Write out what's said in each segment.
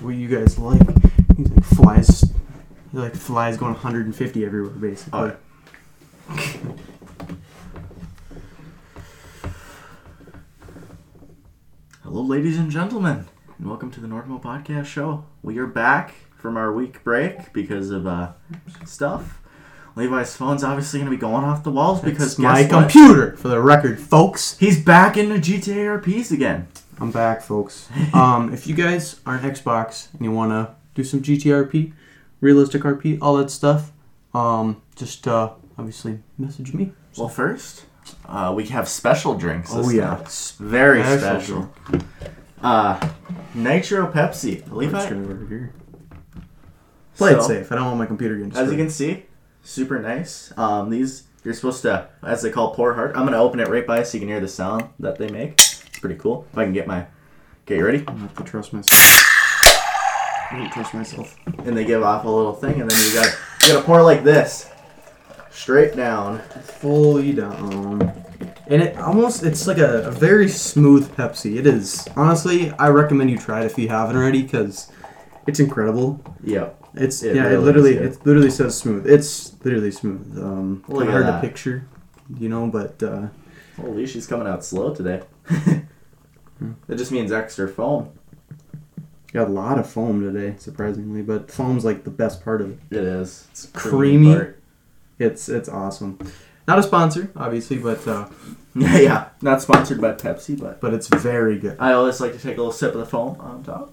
what you guys like. He's like flies. Like flies going 150 everywhere basically. Oh, Hello, ladies and gentlemen, and welcome to the Nordmo Podcast Show. We are back from our week break because of uh, stuff. Levi's phone's obviously going to be going off the walls because my what? computer for the record, folks. He's back into GTA RPs again. I'm back, folks. um, if you guys are an Xbox and you want to do some GTRP, realistic RP, all that stuff, um, just uh, obviously message me. Well, first, uh, we have special drinks. Oh, yeah. time. very Special special. Uh, Nitro Pepsi. Levi, gonna work here. Play it safe. I don't want my computer getting As you can see, super nice. Um, these you're supposed to, as they call pour hard. I'm gonna open it right by so you can hear the sound that they make. Pretty cool. If I can get my, okay, you ready? I have to trust myself. I don't trust myself. And they give off a little thing, and then you got you gotta pour like this, straight down. Fully down. And it almost, it's like a, a very smooth Pepsi. It is. Honestly, I recommend you try it if you haven't already because it's incredible. Yep. It's It yeah, really it literally it literally says smooth. It's literally smooth. Um, kinda at hard that. to picture, you know, but uh, Holy, she's coming out slow today. that just means extra foam. got a lot of foam today, surprisingly. But foam's like the best part of it. It is. It's Creamy. part. It's it's awesome. Not a sponsor, obviously, but uh, Yeah, yeah. Not sponsored by Pepsi, but but it's very good. I always like to take a little sip of the foam on top.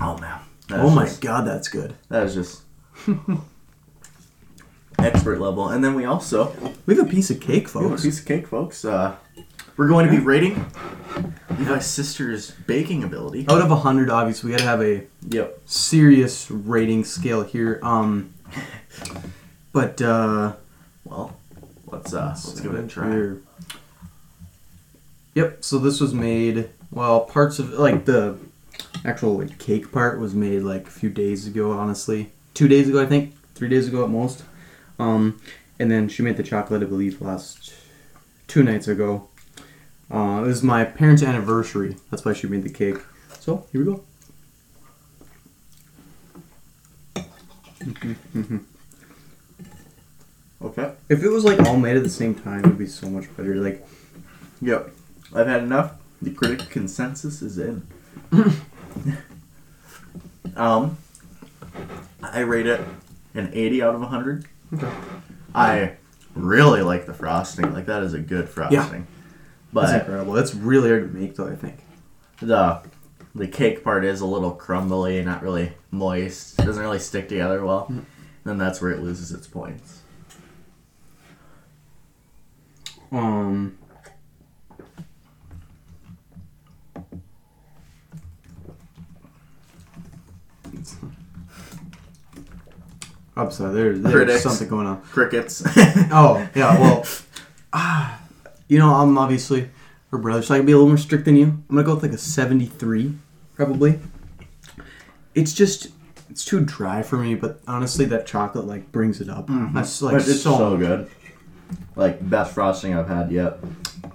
Oh man. That oh my just- god, that's good. That is just expert level. And then we also We have a piece of cake, we have a folks. piece of cake, folks. Uh, we're going to be rating Levi's sister's baking ability. Out of a hundred, obviously, we gotta have a Yep. serious rating scale here. Um, but uh, Well, let's uh, let's give it a try. Here. Yep. So this was made. Well, parts of like the actual like cake part was made like a few days ago. Honestly, two days ago, I think, three days ago at most. Um, and then she made the chocolate, I believe, last two nights ago. Uh, it was my parents' anniversary. That's why she made the cake. So here we go. Okay. If it was like all made at the same time, it'd be so much better. Like Yep. I've had enough. The critic consensus is in. um, I rate it an 80 out of 100. Okay. I really like the frosting. Like that is a good frosting. that's But incredible. That's really hard to make, though. I think. the the cake part is a little crumbly, not really moist. It doesn't really stick together well. Mm. Then that's where it loses its points. Um. Upside there, there's Critics. something going on. Crickets. Oh yeah, well, ah, you know I'm obviously her brother, so I can be a little more strict than you. I'm gonna go with like a 73, probably. It's just it's too dry for me, but honestly, that chocolate like brings it up. That's like But it's so, so good. Like best frosting I've had yet.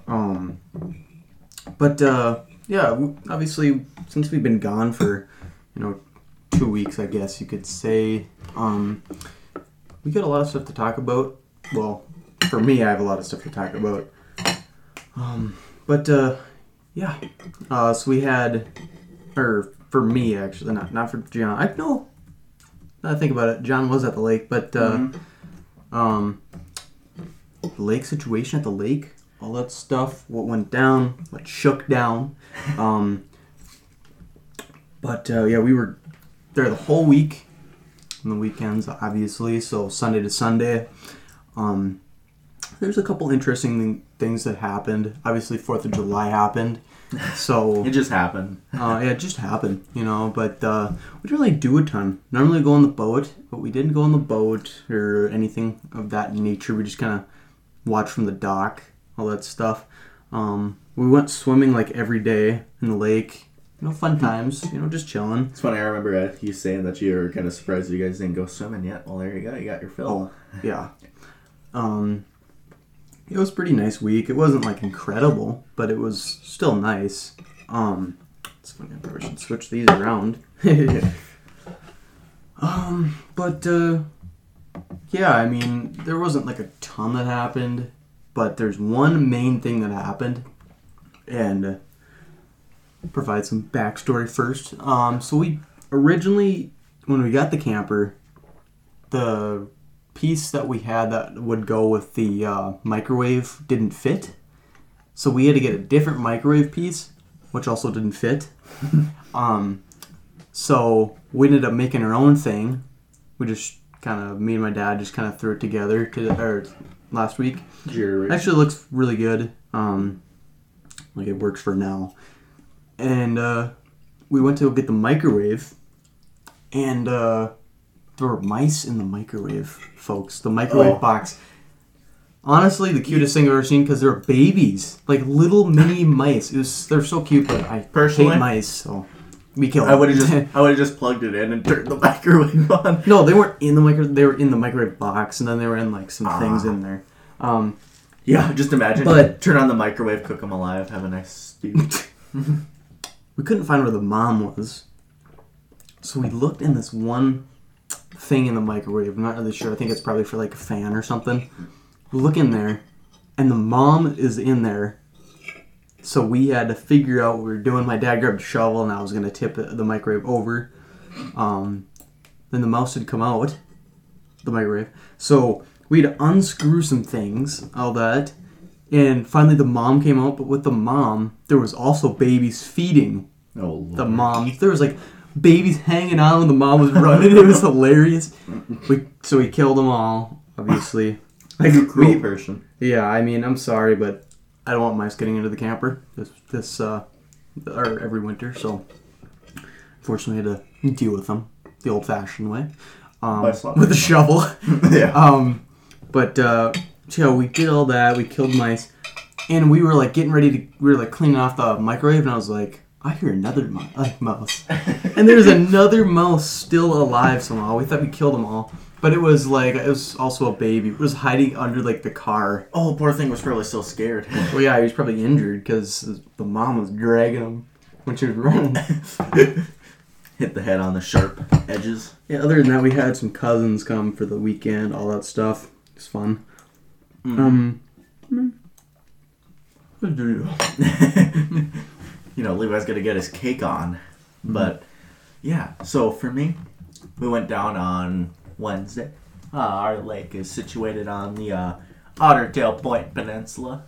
Um, but uh, yeah, obviously, since we've been gone for you know two weeks, I guess you could say, um, we got a lot of stuff to talk about. Well, for me, I have a lot of stuff to talk about. Um, but uh, yeah, uh, so we had, or for me actually, not not for John. I know. Now I think about it, John was at the lake, but uh, um, the lake situation at the lake, all that stuff, what went down, what shook down. Um, but uh, yeah, we were there the whole week, on the weekends, obviously. So Sunday to Sunday. Um, there's a couple interesting things that happened. Obviously, Fourth of July happened. So It just happened. uh, yeah, it just happened, you know. But uh, we didn't really do a ton. Normally go on the boat, but we didn't go on the boat or anything of that nature. We just kind of watched from the dock, all that stuff. Um, we went swimming like every day in the lake. You know, fun times. You know, just chilling. It's funny. I remember uh, you saying that you were kind of surprised you guys didn't go swimming yet. Well, there you go. You got your fill. Oh, yeah. Um, it was pretty nice week. It wasn't like incredible, but it was still nice. Um, It's funny. I probably should switch these around. um, but uh, yeah, I mean, there wasn't like a ton that happened, but there's one main thing that happened, and uh, provide some backstory first. Um, so we originally, when we got the camper, the piece that we had that would go with the uh, microwave didn't fit. So we had to get a different microwave piece, which also didn't fit. um, so we ended up making our own thing. We just kind of, me and my dad just kind of threw it together to or last week. Jerry. Actually, it looks really good. Um, like it works for now. And uh, we went to go get the microwave, and uh, there were mice in the microwave, folks. The microwave Oh. box. Honestly, the cutest thing I've ever seen because they're babies, like little mini mice. It was they're so cute, but I Personally? hate mice, so we killed. I would have just I would have just plugged it in and turned the microwave on. no, they weren't in the microwave. They were in the microwave box, and then they were in like some things Ah. in there. Um, Yeah, just imagine. But- turn on the microwave, cook them alive, have a nice stew. we couldn't find where the mom was. So we looked in this one thing in the microwave. I'm not really sure. I think it's probably for like a fan or something. We look in there, and the mom is in there. So we had to figure out what we were doing. My dad grabbed a shovel, and I was gonna tip the microwave over. Um, then the mouse had come out, the microwave. So we had to unscrew some things, all that. And finally, the mom came out, but with the mom, there was also babies feeding oh, Lord. the mom. There was like babies hanging on when the mom was running. it was hilarious. We so we killed them all, obviously. Like You cruel we, person. yeah, I mean, I'm sorry, but I don't want mice getting into the camper this this uh or every winter. So unfortunately, I had to deal with them the old-fashioned way um, with a shovel. yeah. Um, but uh, so we did all that. We killed mice, and we were like getting ready to. We were like cleaning off the microwave, and I was like, I hear another mi- uh, mouse, and there's another mouse still alive somehow. We thought we killed them all, but it was like it was also a baby. It was hiding under like the car. Oh, poor thing was probably so scared. Well, yeah, he was probably injured because the mom was dragging him when she was running. Hit the head on the sharp edges. yeah. Other than that, we had some cousins come for the weekend. All that stuff. It's fun. Mm. Um. What did you do? You know, Levi's gonna get his cake on. But yeah, so for me, we went down on Wednesday. Uh, our lake is situated on the uh, Ottertail Point Peninsula,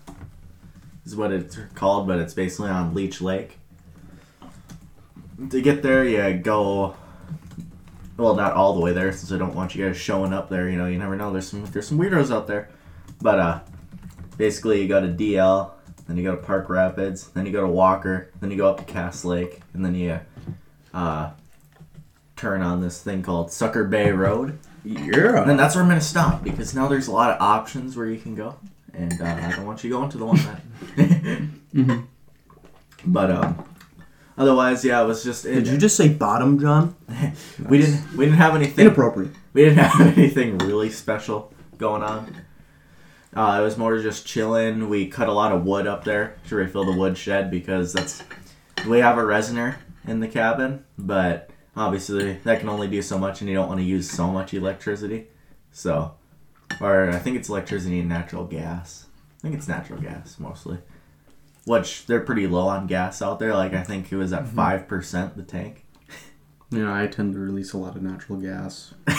is what it's called, but it's basically on Leech Lake. To get there, you go. Well, not all the way there, since I don't want you guys showing up there. You know, you never know. There's some there's some weirdos out there, but uh, basically you go to DL, then you go to Park Rapids, then you go to Walker, then you go up to Cass Lake, and then you uh, turn on this thing called Sucker Bay Road. Yeah. And then that's where I'm gonna stop because now there's a lot of options where you can go, and uh, I don't want you going to the one that. mm-hmm. But um, otherwise, yeah, it was just. It, Did you just say bottom, John? we didn't we didn't have anything Inappropriate. we didn't have anything really special going on. Uh, it was more just chilling. We cut a lot of wood up there to refill the wood shed because that's we have a Reznor in the cabin, but obviously that can only do so much, and you don't want to use so much electricity. So, or I think it's electricity and natural gas. I think it's natural gas mostly. Which they're pretty low on gas out there. Like I think it was at 5 percent the tank. You know, I tend to release a lot of natural gas.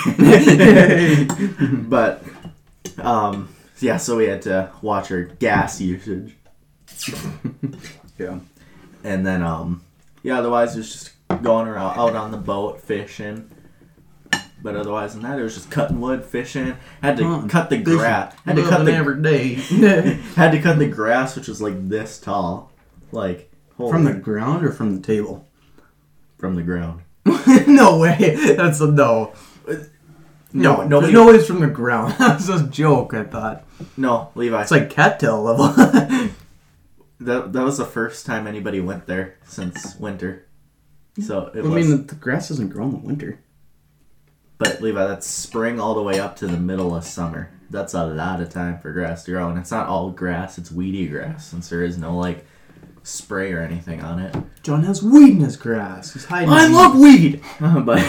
but um yeah so we had to watch our gas usage Yeah. and then um yeah otherwise it was just going around out on the boat fishing but otherwise than that it was just cutting wood fishing had to cut the grass had to cut the every day. had to cut the grass which was like this tall like from the ground or from the table? from the ground no way. That's a no. No, No, no, nobody- no, it's from the ground. That's a joke. I thought no levi it's like cattail level. that, that was the first time anybody went there since winter so it I was mean, the, the grass doesn't grow in the winter. But Levi, that's spring all the way up to the middle of summer. That's a lot of time for grass to grow, and it's not all grass; it's weedy grass, since there is no like spray or anything on it. John has weed in his grass. He's hiding. I his love weed, but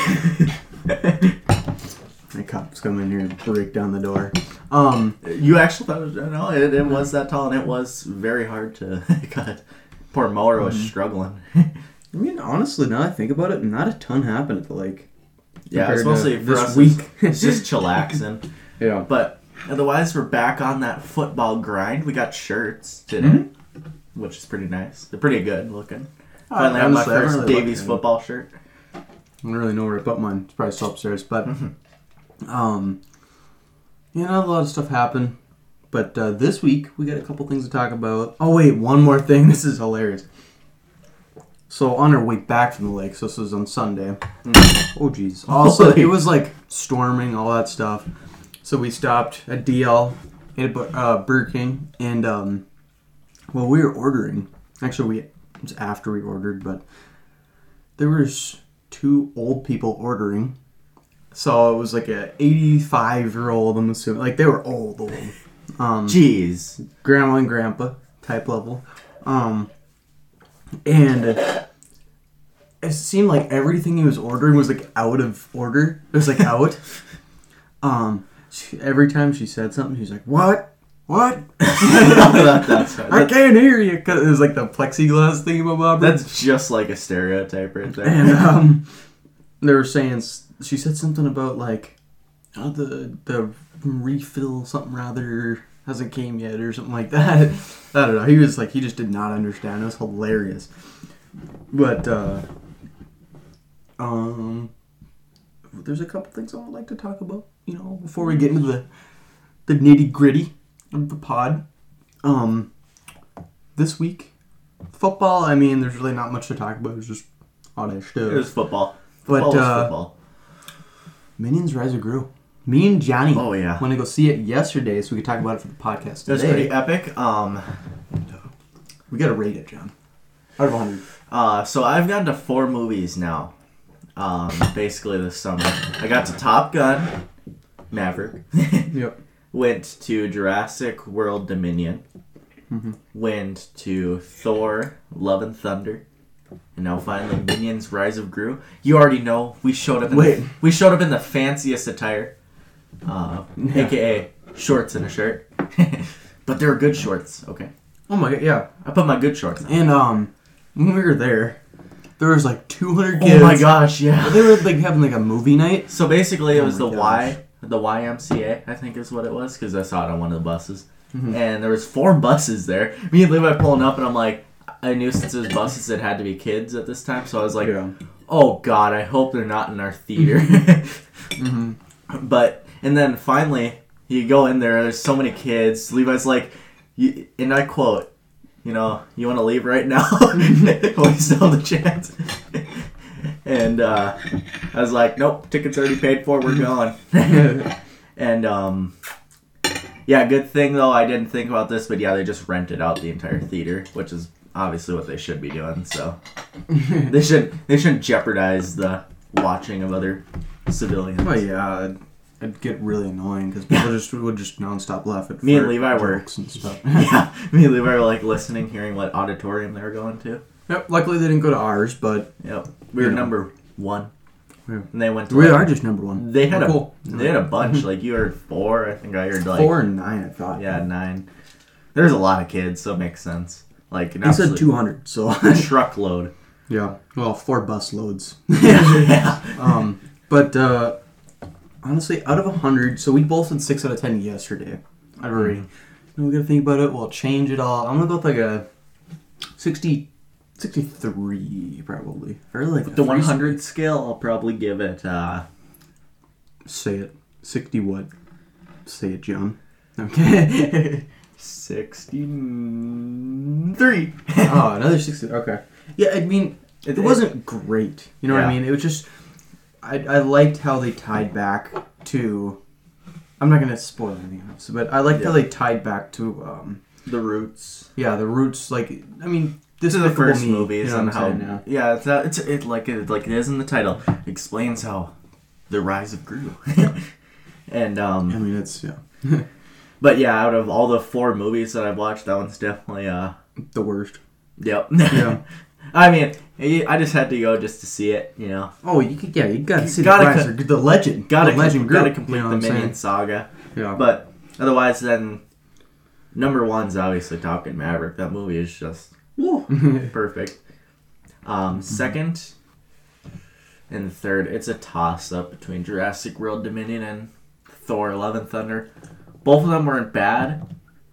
The cops come in here and break down the door. Um, you actually thought it was, no, it, it was that tall, and it was very hard to cut. Poor mower was struggling. I mean, honestly, now I think about it, not a ton happened at the lake. Yeah, it's mostly for this us. week. It's just chillaxing. Yeah. But otherwise, we're back on that football grind. We got shirts today, Mm-hmm. which is pretty nice. They're pretty good looking. Finally, have Honestly, my I haven't first really Davies looked football shirt. I don't really know where to put mine. It's probably still upstairs, but um, you know, a lot of stuff happened. But uh, this week we got a couple things to talk about. Oh wait, one more thing. This is hilarious. So on our way back from the lake, so this was on Sunday. Oh jeez. Also, it was like storming, all that stuff. So we stopped at DL, ate a uh, Burger King, and um, well, we were ordering. Actually, we it was after we ordered, but there was two old people ordering. So it was like a 85 year old. I'm assuming like they were old, old. Um, Jeez. grandma and grandpa type level. Um, and it seemed like everything he was ordering was like out of order. It was like out. um, she, every time she said something, she was like, "What? What? That- that's, I can't hear you." Cause it was like the plexiglass thing about that's just like a stereotype right there. and um, they were saying she said something about like oh, the the refill something rather hasn't came yet or something like that. I don't know. He was like he just did not understand. It was hilarious. But uh, um, there's a couple things I would like to talk about. You know, before we get into the the nitty gritty of the pod. Um, this week, football. I mean, there's really not much to talk about. It's just stuff. it was football. But, Football uh, football. Minions Rise of Gru. Me and Johnny Oh, yeah. Want to go see it yesterday, so we could talk about it for the podcast today. pretty epic. Um, We gotta rate it, John. Out of 100. uh, so I've gone to four movies now. Um, basically this summer. I got to Top Gun, Maverick. Yep. went to Jurassic World Dominion, Mm-hmm. went to Thor: Love and Thunder, and now finally Minions: Rise of Gru. You already know we showed up. In Wait. The, we showed up in the fanciest attire, uh, Yeah. aka shorts and a shirt. but they were good shorts. Okay, Oh my god, yeah. I put my good shorts on. And um, when we were there, there was like 200 kids. Oh my gosh, yeah. They were like having like a movie night. So basically, it Oh was my the gosh. Y, the YMCA, I think is what it was, because I saw it on one of the buses, Mhm. and there was four buses there. Me and Levi pulling up, and I'm like, I knew since it was buses, it had to be kids at this time, so I was like, yeah. oh god, I hope they're not in our theater. hmm but and then finally, you go in there, there's so many kids. Levi's like, you, and I quote, you know, you want to leave right now? we still have the chance. and uh, I was like, nope, tickets already paid for. We're going. and um, yeah, good thing though. I didn't think about this, but yeah, they just rented out the entire theater, which is obviously what they should be doing. So they should they shouldn't jeopardize the watching of other civilians. But yeah, it'd- it'd get really annoying because people just would just nonstop laugh at Me and Levi were- and stuff. yeah, me and Levi were like listening, hearing what auditorium they were going to. Yep. Luckily, they didn't go to ours, but Yep, we were Yeah. number one, Yeah. and they went to. we like- are just number one. They had We're a cool. they had a bunch. Like you heard four, I think I heard like Four and nine, I thought. Yeah, nine. There's a lot of kids, so it makes sense. Like an He said 200, so. A truckload. yeah. Well, four bus loads. yeah. Um, but uh, honestly, out of 100, so we both had 6 out of 10 yesterday. Already. You know, we gotta think about it. We'll change it all. I'm gonna go with like a 60, 63, probably. Or like The 100 scale, I'll probably give it. uh Say it. 60 what? Say it, John. Okay. 63. oh, another 60. Okay. Yeah, I mean, it, It- wasn't great. You know what I mean? It was just. I, I liked how they tied back to. I'm not gonna spoil anything else, but I liked how they tied back to. Um, the roots. yeah, the roots. Like, I mean, This is the first movie. You know and what how. Saying? Yeah, it's, uh, it's it like it like it is in the title. Explains how the rise of Gru. and um, I mean, it's yeah, but yeah, out of all the four movies that I've watched, that one's definitely uh the worst. Yep. Yeah. I mean, I just had to go just to see it. You know, Oh, you could, yeah, you got to see Gotta the the legend, gotta the legend gotta complete you know the what I'm saga. Yeah. But otherwise, then number one's obviously Top Gun Maverick. That movie is just perfect. Um, second and third, it's a toss up between Jurassic World Dominion and Thor: Love and Thunder. Both of them weren't bad,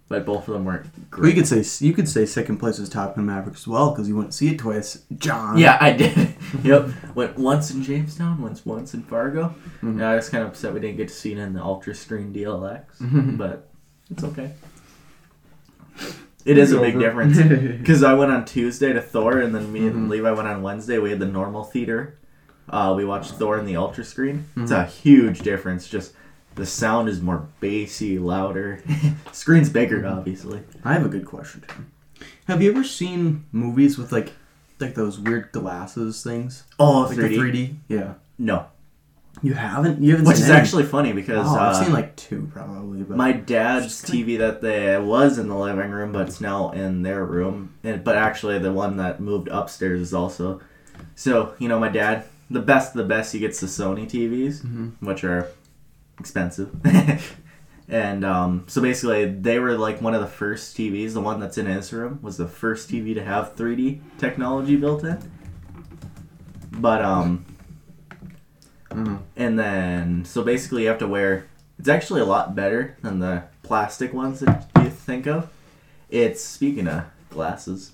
but both of them weren't great. could say you could say second place is Top Gun Maverick as well because you went to see it twice, John. Yeah, I did. yep, went once in Jamestown, once once in Fargo. Mhm. Yeah, I was kind of upset we didn't get to see it in the Ultra Screen DLX, Mhm. but it's okay. It is a big difference. Because I went on Tuesday to Thor, and then me and Mhm. Levi went on Wednesday. We had the normal theater. Uh, we watched Thor in the Ultra Screen. It's Mhm. a huge difference. Just the sound is more bassy, louder. Screen's bigger, obviously. I have a good question. Tim. Have you ever seen movies with like like those weird glasses things, Oh, like 3D. the 3D? Yeah. No, You haven't. You haven't which is any? actually funny because Oh, I've uh, seen like two probably. But my dad's like- TV that they was in the living room, but it's now in their room. And but actually, the one that moved upstairs is also. So you know, my dad, the best, of the best, he gets the Sony TVs, Mhm. which are expensive. and um, so basically, they were like one of the first TVs. The one that's in his room was the first TV to have 3D technology built in. But um, Mhm. and then, so basically, you have to wear. It's actually a lot better than the plastic ones that you think of. It's speaking of glasses.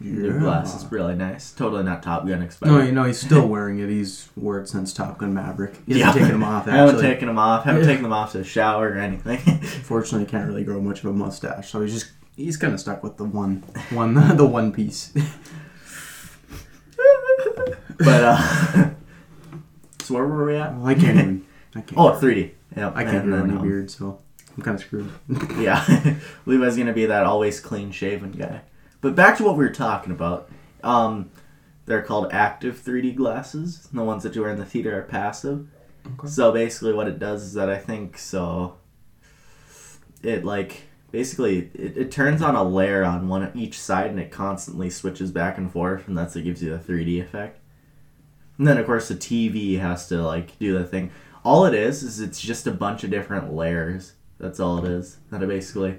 New Yeah. glasses, really nice. Totally not Top Gun No, you know he's still wearing it. He's wore it since Top Gun Maverick. He Yeah. hasn't taken them off I haven't taken them off. Haven't Yeah. taken them off to shower or anything. Unfortunately, he can't really grow much of a mustache, so he's just he's kind of stuck with the one one the one piece. but uh, so where were we at? I can't even. I can't. Oh, 3D. Yep. I can't and grow any um, beard, so I'm kind of screwed. Yeah, Levi's gonna be that always clean shaven guy. But back to what we were talking about. Um, they're called active 3D glasses. The ones that you wear in the theater are passive. Okay. So basically, what it does is that I think so. It like basically it, it turns on a layer on one each side, and it constantly switches back and forth, and that's what gives you the 3D effect. And then of course the TV has to like do the thing. All it is is it's just a bunch of different layers. That's all it is. That it basically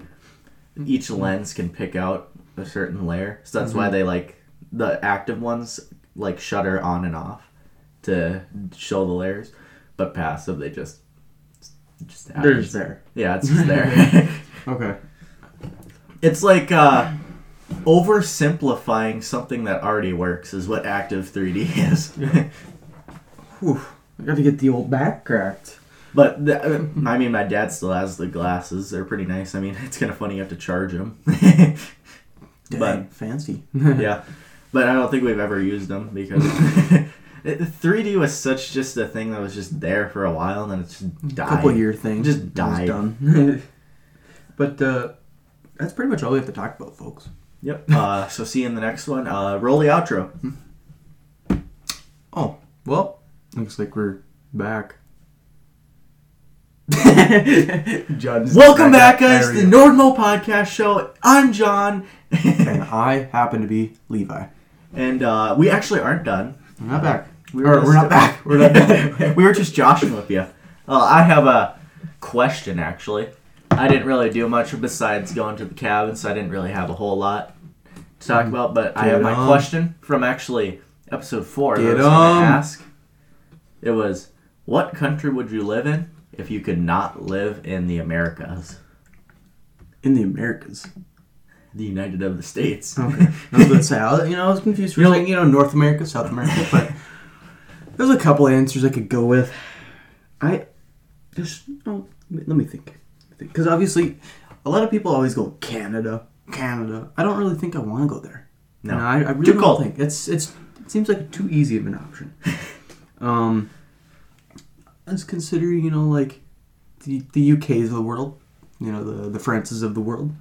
each lens can pick out a certain layer. So that's why Mhm. they like the active ones like shutter on and off to show the layers, but passive they just just They're just there. yeah, it's just there. Okay. it's like uh oversimplifying something that already works is what active 3D is. Whew. I got to get the old back cracked. But the, uh, I mean, my dad still has the glasses. They're pretty nice. I mean, it's kind of funny you have to charge them. Dang, But- fancy. yeah, but I don't think we've ever used them because it- 3D was such just a thing that was just there for a while and then it's just died. couple year thing. Just died. done. but uh, that's pretty much all we have to talk about, folks. Yep. Uh, so see you in the next one. Uh, roll the outro. Oh, well, looks like we're back. John's Welcome back, guys, to the. Nordmo Podcast Show. I'm John, and I happen to be Levi. and uh, we actually aren't done. We're not back. We Or, just- we're not back. We're not back. we were just joshing with you. Uh, I have a question, actually. I didn't really do much besides going to the cabin, so I didn't really have a whole lot to talk Mm. about. But I Get have my on. question from actually episode four. that I Get was gonna on. ask. It was, what country would you live in if you could not live in the Americas? In the Americas. The United of the States. Okay. I was gonna say, I, you know, I was confused. for a second, you know, North America, South America, but there's a couple answers I could go with. I just oh, let me think, because obviously, a lot of people always go Canada, Canada. I don't really think I want to go there. No. I, I really Too don't cold. think it's it's it seems like too easy of an option. um, let's consider you know like the the UKs of the world, you know the the Frances of the world.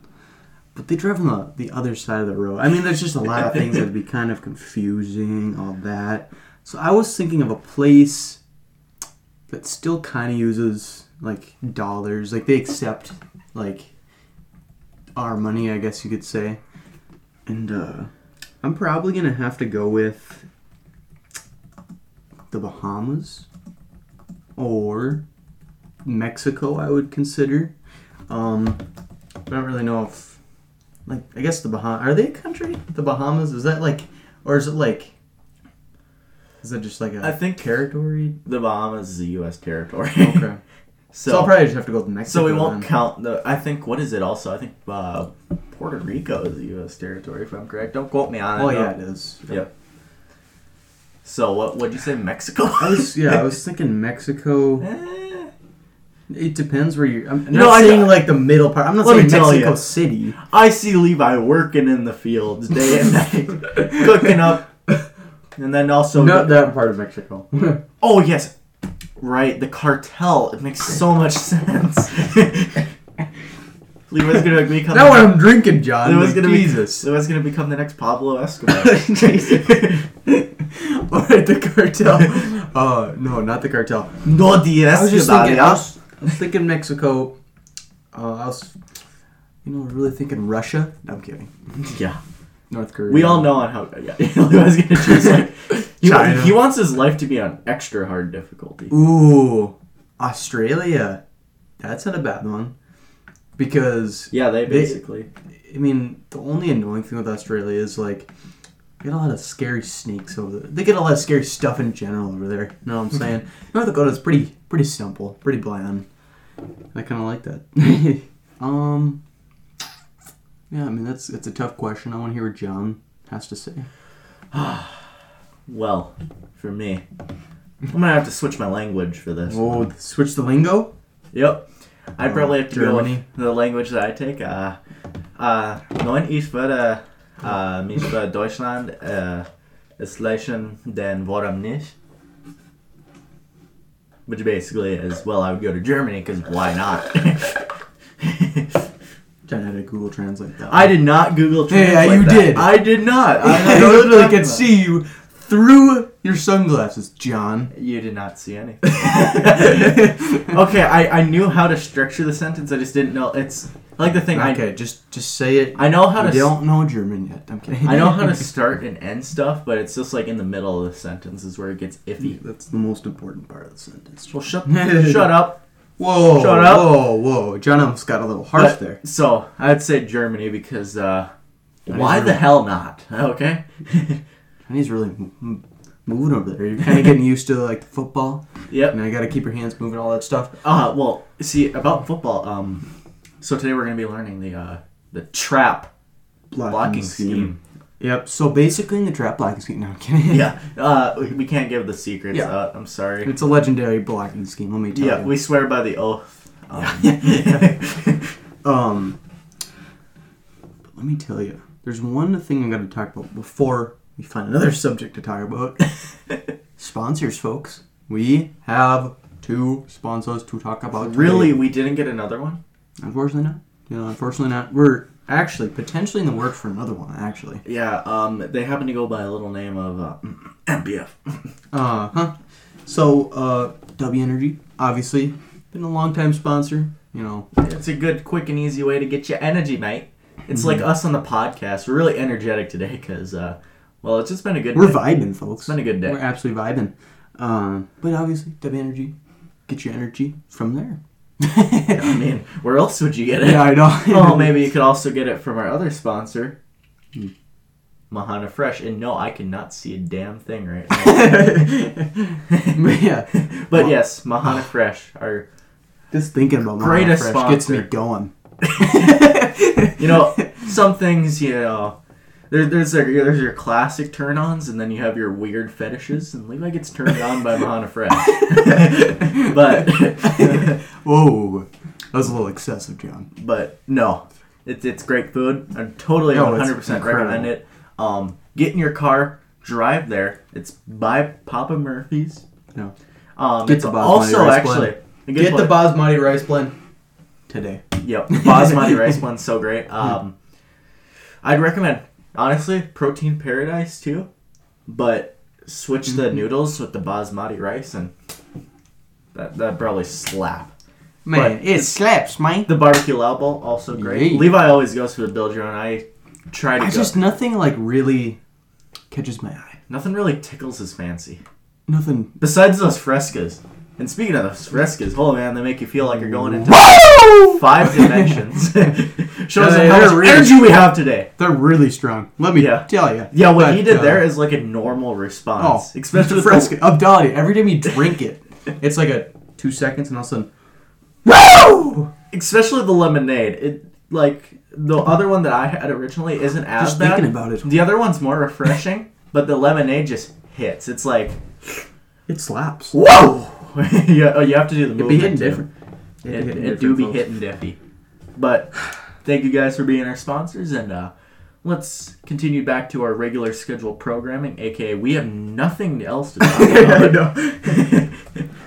But they drive on the, the other side of the road. I mean, there's just a lot of things that would be kind of confusing, all that. So I was thinking of a place that still kind of uses like dollars. Like they accept like our money, I guess you could say. And uh, I'm probably gonna have to go with the Bahamas or Mexico. I would consider. Um, I don't really know if, like, I guess the Bahamas are they a country? The Bahamas is that like, or is it like? Is that just like a I think- territory? The Bahamas is a U.S. territory. Okay. so, so, I'll probably just have to go with Mexico. so we won't then. count the. I think what is it? Also, I think uh, Puerto Rico is a U.S. territory, if I'm correct. Don't quote me on it. Oh yeah, it is. Yep. So what? What'd you say? Mexico? I was yeah, I was thinking Mexico. Eh, It depends where you're. I'm not No, I- saying like the middle part. I'm not saying Mexico ya. City. I see Levi working in the fields day and night, cooking up, and then also. Not that part of Mexico. Oh yes, right. The cartel. It makes so much sense. Levi's gonna become. Not when I'm drinking, John. Levi's gonna Jesus. Be, Levi's gonna become the next Pablo Escobar. All right, the cartel. Uh, no, not the cartel. no the I was just thinking. I was, I was thinking Mexico. Uh, I was, you know, really thinking Russia. No, I'm kidding. Yeah. North Korea. We all know on how. Yeah, Levi's gonna choose like. He, China. he wants his life to be on extra hard difficulty. Ooh, Australia. That's not a bad one. Because Yeah, they They- basically. I mean, the only annoying thing with Australia is like they get a lot of scary snakes over there. They get a lot of scary stuff in general over there. You know what I'm saying? North Dakota's pretty pretty simple, pretty bland. I kind of like that. um, yeah, I mean that's it's a tough question. I want to hear what John has to say. Well, for me, I'm gonna have to switch my language for this. Oh, switch the lingo. Yep. I'd Oh, probably have to Germany. go with the language that I take. Uh, uh, nein, ich würde uh, mich für Deutschland uh, selection, then warum nicht? Which basically is, well, I would go to Germany because why not? John had to Google Translate that. I did not Google Yeah, Translate you that. did. I did not. I, I know what you're literally could see you through your sunglasses, John. You did not see anything. okay, I, I knew how to structure the sentence. I just didn't know. It's like the thing. Okay, just just say it. I I know how to. don't know German yet. I'm kidding. I know how to start and end stuff, but it's just like in the middle of the sentence is where it gets iffy. That's the most important part of the sentence. Well, shut shut up. Whoa! Shut up. Whoa! Whoa! John almost got a little harsh But- there. So I'd say Germany because uh, why the hell not? Okay. And he's really moving over there. You're kind of getting used to like the football. yep. And I got to keep your hands moving, all that stuff. Uh, well, see about football. Um, so today we're gonna be learning the uh, the trap blocking scheme. Yep. So basically, in the trap blocking scheme. No, I'm kidding. yeah. Uh, we, we can't give the secrets. Yeah. out. I'm sorry. It's a legendary blocking scheme. Let me tell Yeah, you. Yeah, we swear by the oath. Um, Um, but let me tell you, there's one thing I'm to talk about before we find another subject to talk about. Sponsors, folks. We have two sponsors to talk about. today. really, we didn't get another one. Unfortunately not. Know, unfortunately not. We're actually potentially in the works for another one. Actually. Yeah. Um, they happen to go by a little name of uh, MBF. Uh huh. So, uh, Dubby Energy, obviously, been a long time sponsor. You know, It's a good, quick, and easy way to get your energy, mate. It's like us on the podcast. We're really energetic today because, uh, well, it's just been a good. Day. We're day. vibing, folks. It's been a good day. We're absolutely vibing. Um, but obviously, Dubby Energy, get your energy from there. I mean, where else would you get it? yeah, I know. oh, maybe you could also get it from our other sponsor, Hmm. Mahana Fresh. And no, I cannot see a damn thing right now. But yeah, but Well- yes, Mahana Fresh, our just thinking about Greatest Fresh gets me going. you know, some things, you know, there, there's your, there's your classic turn-ons, and then you have your weird fetishes, and Levi gets turned on by Mahana Fresh. but Whoa, that was a little excessive, John. but no, it's it's great food. I totally No, 100 percent recommend it. Um, get in your car, drive there. It's by Papa Murphy's. No. Um, Get it's the basmati also rice actually blend. a good Get the place- basmati rice blend today. Yep, basmati rice one's so great. Um, I'd recommend honestly protein paradise too, but switch the Mhm. noodles with the basmati rice and that that probably slap. Man, But- it slaps, man. The barbecue lao bowl also great. Yeah. Levi always goes for the build your own. I try to I go. just nothing like really catches my eye. Nothing really tickles his fancy. Nothing. Besides those frescas. And speaking of those frescas, oh man, they make you feel like you're going into five dimensions. Shows Yeah, how much really- energy we have today. They're really strong. Let me Yeah. tell you. Yeah, what he did uh, there is like a normal response. Oh, especially fresco. the- I'm telling you, every time you drink it, it's like a two seconds, and all of a sudden, woo! especially the lemonade. It like the other one that I had originally isn't as bad. Just bad. thinking about it, The other one's more refreshing, but the lemonade just hits. It's like it slaps. whoa. you, oh, you have to do the It movement. be hitting different. It, be hitting it do be hitting diffy. But thank you guys for being our sponsors, and uh, let's continue back to our regular scheduled programming. AKA, we have nothing else to talk about.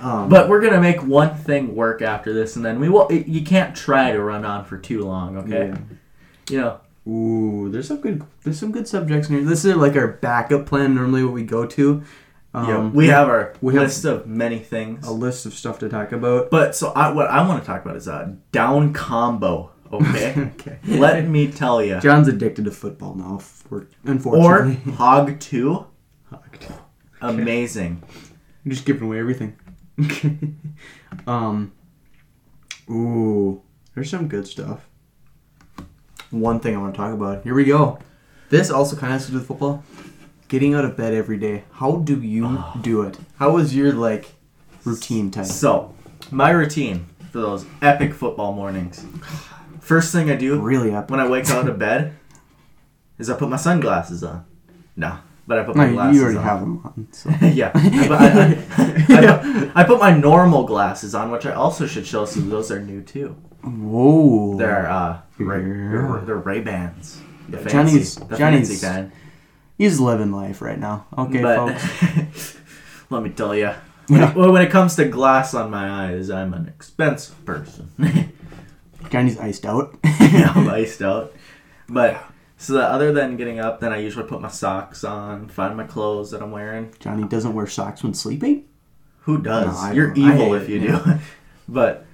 Um, But we're gonna make one thing work after this, and then we will. You can't try to run on for too long, okay? yeah. You know, Ooh, there's some good there's some good subjects in here. This is like our backup plan. Normally, what we go to. Um, yeah, we have our we have- list of many things. a list of stuff to talk about. But so I, what I want to talk about is a down combo. Okay, okay. let me tell you. John's addicted to football now. For, Or unfortunately, Hog Two, amazing. I'm just giving away everything. Okay. Um. Ooh, there's some good stuff. One thing I want to talk about. Here we go. This also kind of has to do with football. Getting out of bed every day. How do you do it? How is your like routine time? So, my routine for those epic football mornings. First thing I do Really up. when I wake out of bed is I put my sunglasses on. No, but I put my No, glasses you already on. have them on. So. yeah, I, I, I, I, I put my normal glasses on, which I also should show. So those are new too. Whoa. They're uh, Ray, Yeah. they're, they're Ray Bans. The fancy, Johnny's- the Johnny's- fancy kind. He's living life right now. Okay, but folks. let me tell you, Yeah. when, when it comes to glass on my eyes, I'm an expensive person. Johnny's iced out. Yeah, I'm iced out. But so that other than getting up, then I usually put my socks on, find my clothes that I'm wearing. Johnny doesn't wear socks when sleeping. Who does? No, You're evil hate if it, you yeah. do. but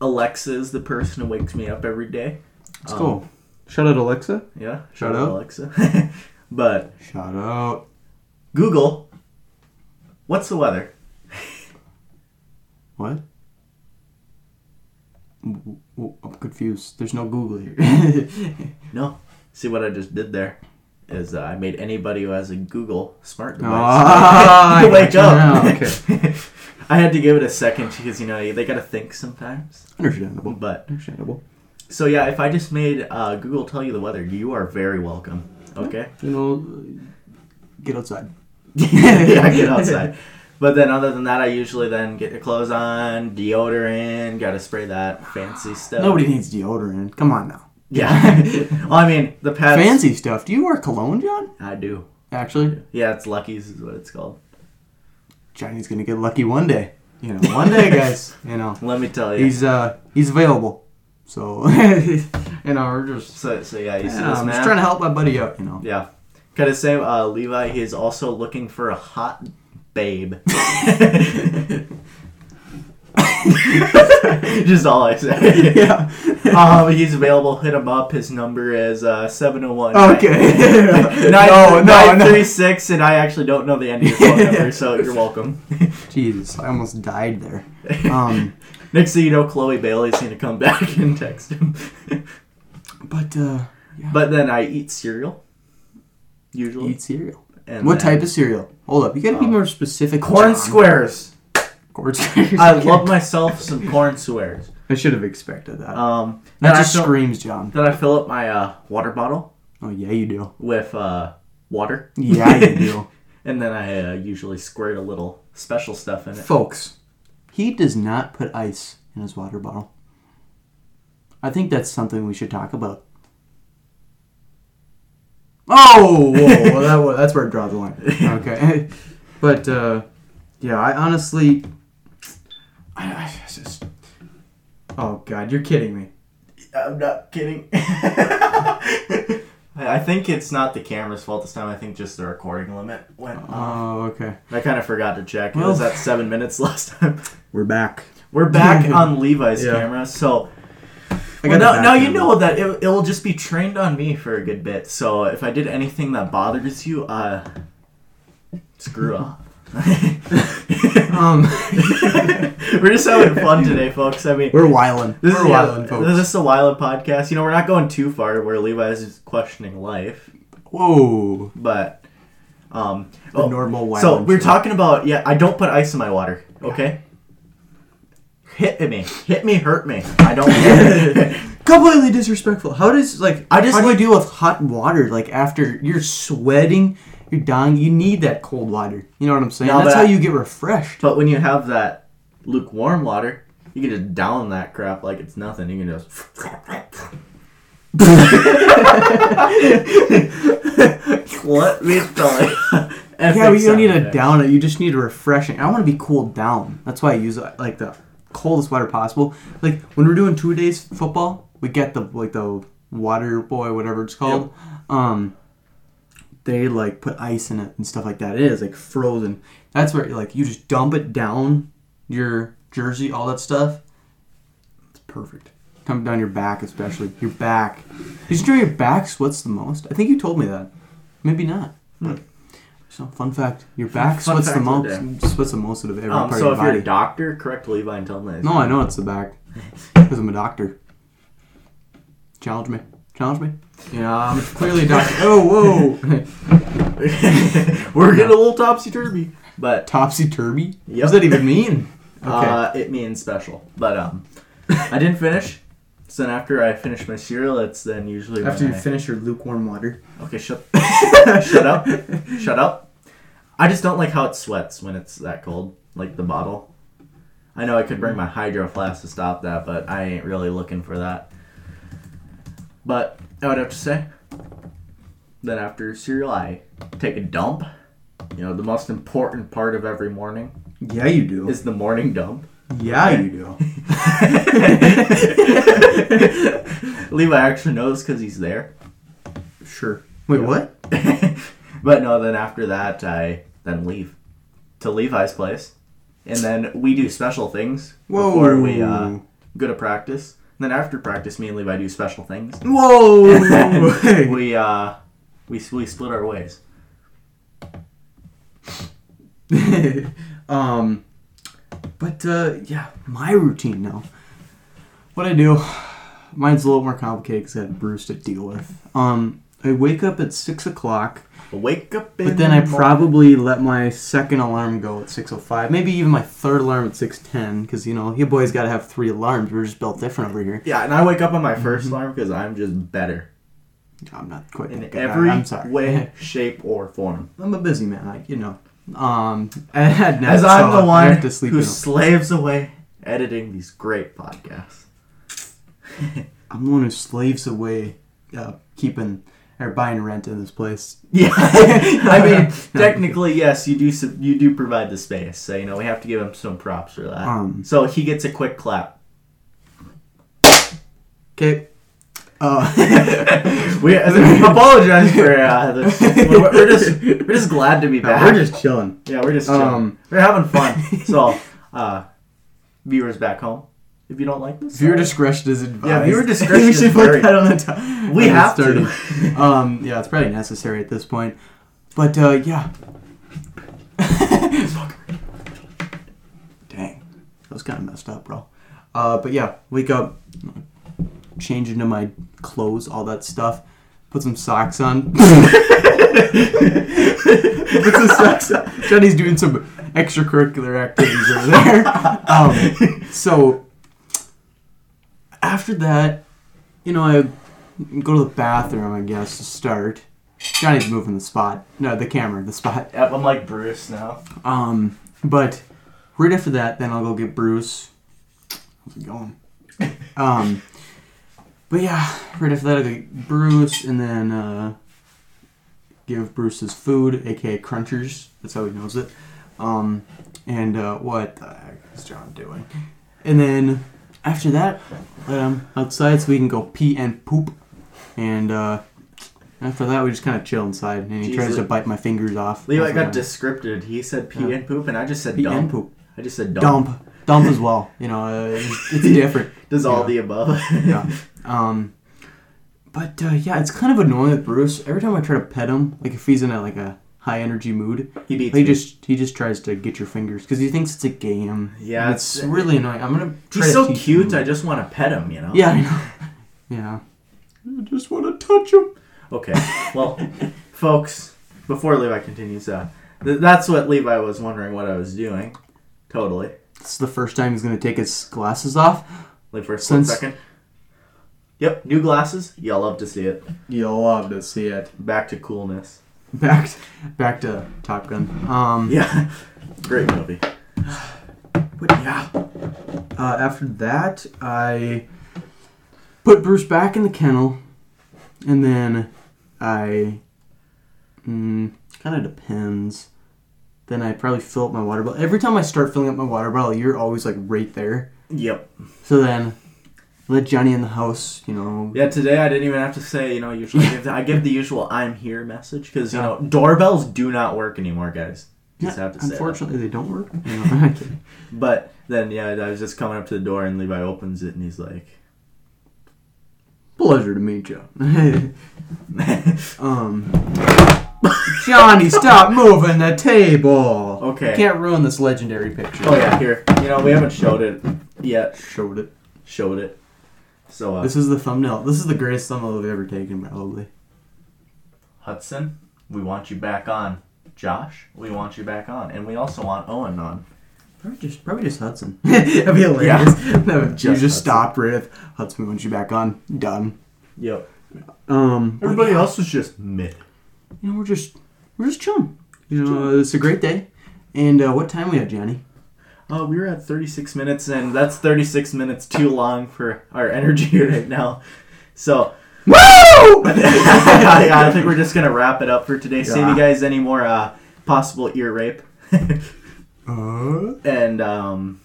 Alexa's the person who wakes me up every day. Let's Um, go. Shout out Alexa. Yeah, Shout shout out. Alexa. but Shout out. Google, what's the weather? What? I'm confused. There's no Google here. No. See what I just did there? Is uh, I made anybody who has a Google smart device Ah, I wake gotcha up. okay. I had to give it a second because you know they gotta think sometimes. Understandable. But Understandable. so yeah, if I just made uh, Google tell you the weather, you are very welcome. Okay. You know, get outside. yeah, get outside. But then, other than that, I usually then get your clothes on, deodorant, gotta spray that fancy stuff. Nobody needs deodorant. Come on now. Yeah. well, I mean, the. Fancy stuff. Do you wear cologne, John? I do. Actually, Yeah, it's Lucky's is what it's called. Johnny's gonna get lucky one day. You know, one day, guys. You know, Let me tell you. he's uh he's available. So you know, we're just. so, so yeah, you see Yeah, this I'm man? just trying to help my buddy out. You know. Yeah. I say, uh, Levi, he is also looking for a hot babe. Just all I say. Yeah. um, he's available. Hit him up. His number is uh, 701. Okay. Nine, no, no, nine, no. three, six, and I actually don't know the end of your phone number, so you're welcome. Jesus, I almost died there. Um, Next thing you know, Chloe Bailey's gonna come back and text him. but uh, yeah. but then I eat cereal, usually. eat cereal. And What then- type of cereal? Hold up, you gotta be Oh. more specific. Corn John. squares. Corn squares. I love myself some corn squares. I should have expected that. Um, that just fill, screams, John. then I fill up my uh, water bottle Oh yeah, you do. with uh, water, Yeah, you do. and then I uh, usually squirt a little special stuff in it. Folks, he does not put ice in his water bottle. I think that's something we should talk about. Oh, whoa, well, that, wa- that's where it draws the line. Okay, but uh, yeah, I honestly, I, I just, oh god, you're kidding me. I'm not kidding. I think it's not the camera's fault this time. I think just the recording limit went off. Oh, okay, I kind of forgot to check. It Well- was at seven minutes last time. we're back. We're back on Levi's Yeah. camera, so I Well, got now, now you know that it, it will just be trained on me for a good bit. So if I did anything that bothers you, uh, screw off. Um, we're just having fun today, folks. I mean, we're wildin'. this we're is, yeah, wildin', folks. this is a Wyland podcast. You know, we're not going too far where Levi's is questioning life, Whoa. but um, The oh, normal wildin'. so we're show. talking about yeah. I don't put ice in my water. Okay. Hit me, hit me, hurt me. I don't. completely disrespectful. How does like I just how do you deal with hot water? Like after you're sweating, you're dying. You need that cold water. You know what I'm saying? No, That's how I- you get refreshed. But when you have that lukewarm water, you can just down that crap like it's nothing. You can just. Let me tell you. Yeah, but you don't need to down it. You just need a refreshing. I want to be cooled down. That's why I use like the coldest water possible. Like when we're doing two days football, we get the like the water boy, whatever it's called. Um, they like put ice in it and stuff like that. It is like frozen. That's where like you just dump it down your jersey, all that stuff. It's perfect. Come down your back, especially your back. Did you know your back sweats the most? I think you told me that. Maybe not. But so fun fact, your back Fun sweats the fact of the most. Sweats the most out of every Um, part so of if your you're body. a doctor, correct Levi and tell me. no, I know it's the back because I'm a doctor. Challenge me. Challenge me. Yeah, I'm clearly a doctor. Oh, whoa! We're getting a little topsy turvy, but Topsy turvy. What Yep. does that even mean? Okay. uh, it means special. But um, I didn't finish. So then after I finish my cereal, it's then usually After when you I- finish your lukewarm water. Okay, shut shut up. Shut up. I just don't like how it sweats when it's that cold, like the bottle. I know I could bring my hydro flask to stop that, but I ain't really looking for that. But I would have to say that after cereal, I take a dump. You know, the most important part of every morning Yeah, you do. is the morning dump. yeah, you do. Levi actually knows because he's there. Sure. Wait, what? but no, then after that, I then leave to Levi's place, and then we do special things Whoa. before we uh, go to practice. And then after practice, me and Levi do special things. Whoa! We uh, we we split our ways. um, but uh, yeah, my routine now. What I do, mine's a little more complicated because I had Bruce to deal with. Um, I wake up at six o'clock, Wake up, but then I probably let my second alarm go at six o five. Maybe even my third alarm at six ten, because you know you boys got to have three alarms. We're just built different over here. yeah, and I wake up on my Mm-hmm. 1st alarm because I'm just better I'm not quite in good. I- every I'm sorry. way, shape, or form. I'm a busy man. I, you know. Um, I As so I'm the one to sleep who slaves away editing these great podcasts. I'm the one who slaves away, uh, keeping or buying rent in this place. Yeah, I mean, technically, yes, you do. su- You do provide the space, so you know we have to give him some props for that. Um, so he gets a quick clap. Okay. Uh, We apologize for uh, this. We're, we're just we're just glad to be back. we're just chilling. yeah, we're just chilling. Um, we're having fun. So, uh, viewers back home, if you don't like this, Viewer uh, discretion is advised. Yeah, viewer discretion we is should put that on the top. We have started. to. um, yeah, it's probably necessary at this point. But uh, yeah. Dang, that was kind of messed up, bro. Uh, but yeah, wake up, change into my clothes, all that stuff. Put some socks on. Put some socks on. Johnny's doing some extracurricular activities over there. Um, so after that, you know, I go to the bathroom, I guess, to start. Johnny's moving the spot. No, the camera, the spot. Yep, I'm like Bruce now. Um, but right after that, then I'll go get Bruce. How's it going? Um, but yeah, right after that, I get Bruce, and then uh, give Bruce his food, aka Crunchers. That's how he knows it. Um, and uh, what the heck is John doing? And then after that, let him outside so we can go pee and poop. And uh, after that, we just kind of chill inside, and he tries to bite my fingers off. Levi That's got I- descripted. He said pee Yeah. and poop, and I just said pee dump. and poop. I just said dump. Dump. dump as well. You know, uh, it's, it's different. Does all Yeah. the above. yeah. Um, but uh, yeah, it's kind of annoying with Bruce. Every time I try to pet him, like if he's in a like a high energy mood, He beats he me. just he just tries to get your fingers because he thinks it's a game. Yeah, And it's, it's- really annoying. I'm gonna. Try He's to so teach cute. him. I just want to pet him. You know. Yeah, I know. Yeah. I just want to touch him. Okay. Well, folks, before Levi continues, uh, th- that's what Levi was wondering what I was doing. Totally. This is the first time he's gonna take his glasses off. Like for a Since- second. Yep, new glasses. You'll love to see it. You'll love to see it. Back to coolness. Back, back to Top Gun. Um, Yeah, great movie. But yeah. Uh, after that, I put Bruce back in the kennel, and then I. Mm, kind of depends. Then I probably fill up my water bottle. Every time I start filling up my water bottle, you're always like right there. Yep. So then, let Johnny in the house. You know. Yeah, today I didn't even have to say, you know, usually I give the, I give the usual "I'm here" message because you know doorbells do not work anymore, guys. Just Yeah, have to say. that. unfortunately, they don't work. I'm. But then, yeah, I was just coming up to the door and Levi opens it and he's like, Pleasure to meet you. um, Johnny, stop moving the table. Okay. You can't ruin this legendary picture. "Oh yeah, here. You know, we haven't showed it yet. Showed it. Showed it. So uh, This is the thumbnail. This is the greatest thumbnail we've ever taken, probably. Hudson, we want you back on. Josh, we want you back on, and we also want Owen on. Probably just, probably just Hudson. That'd be hilarious. No, you Just just Hudson. stopped with Hudson. We want you back on. Done. Yep. Um, Everybody else is just mid. you know, we're just we're just chilling. You know, it's a great day. And uh, what time we have, Johnny? Uh, we were at 36 minutes, and that's 36 minutes too long for our energy right now. So, Woo! I, I think we're just gonna wrap it up for today. Save Yeah. you guys any more uh, possible ear rape, Uh, and um,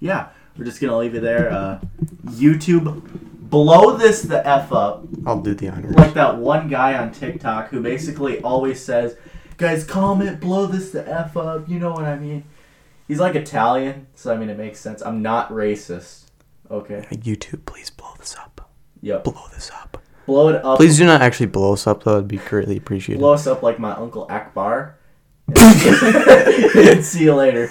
yeah, we're just gonna leave it there. Uh, YouTube, blow this the f up. I'll do the honors. like that one guy on TikTok who basically always says, "Guys, comment, blow this the f up." You know what I mean? He's like Italian, so I mean it makes sense. I'm not racist. Okay. YouTube, please blow this up. Yep. Blow this up. Blow it up. Please do not actually blow us up, though. It'd be greatly appreciated. blow us up like my uncle Akbar. and see you later.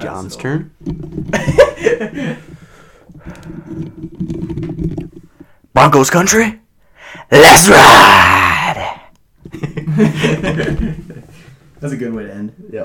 John's turn. Broncos country. Let's ride. That's a good way to end. Yep.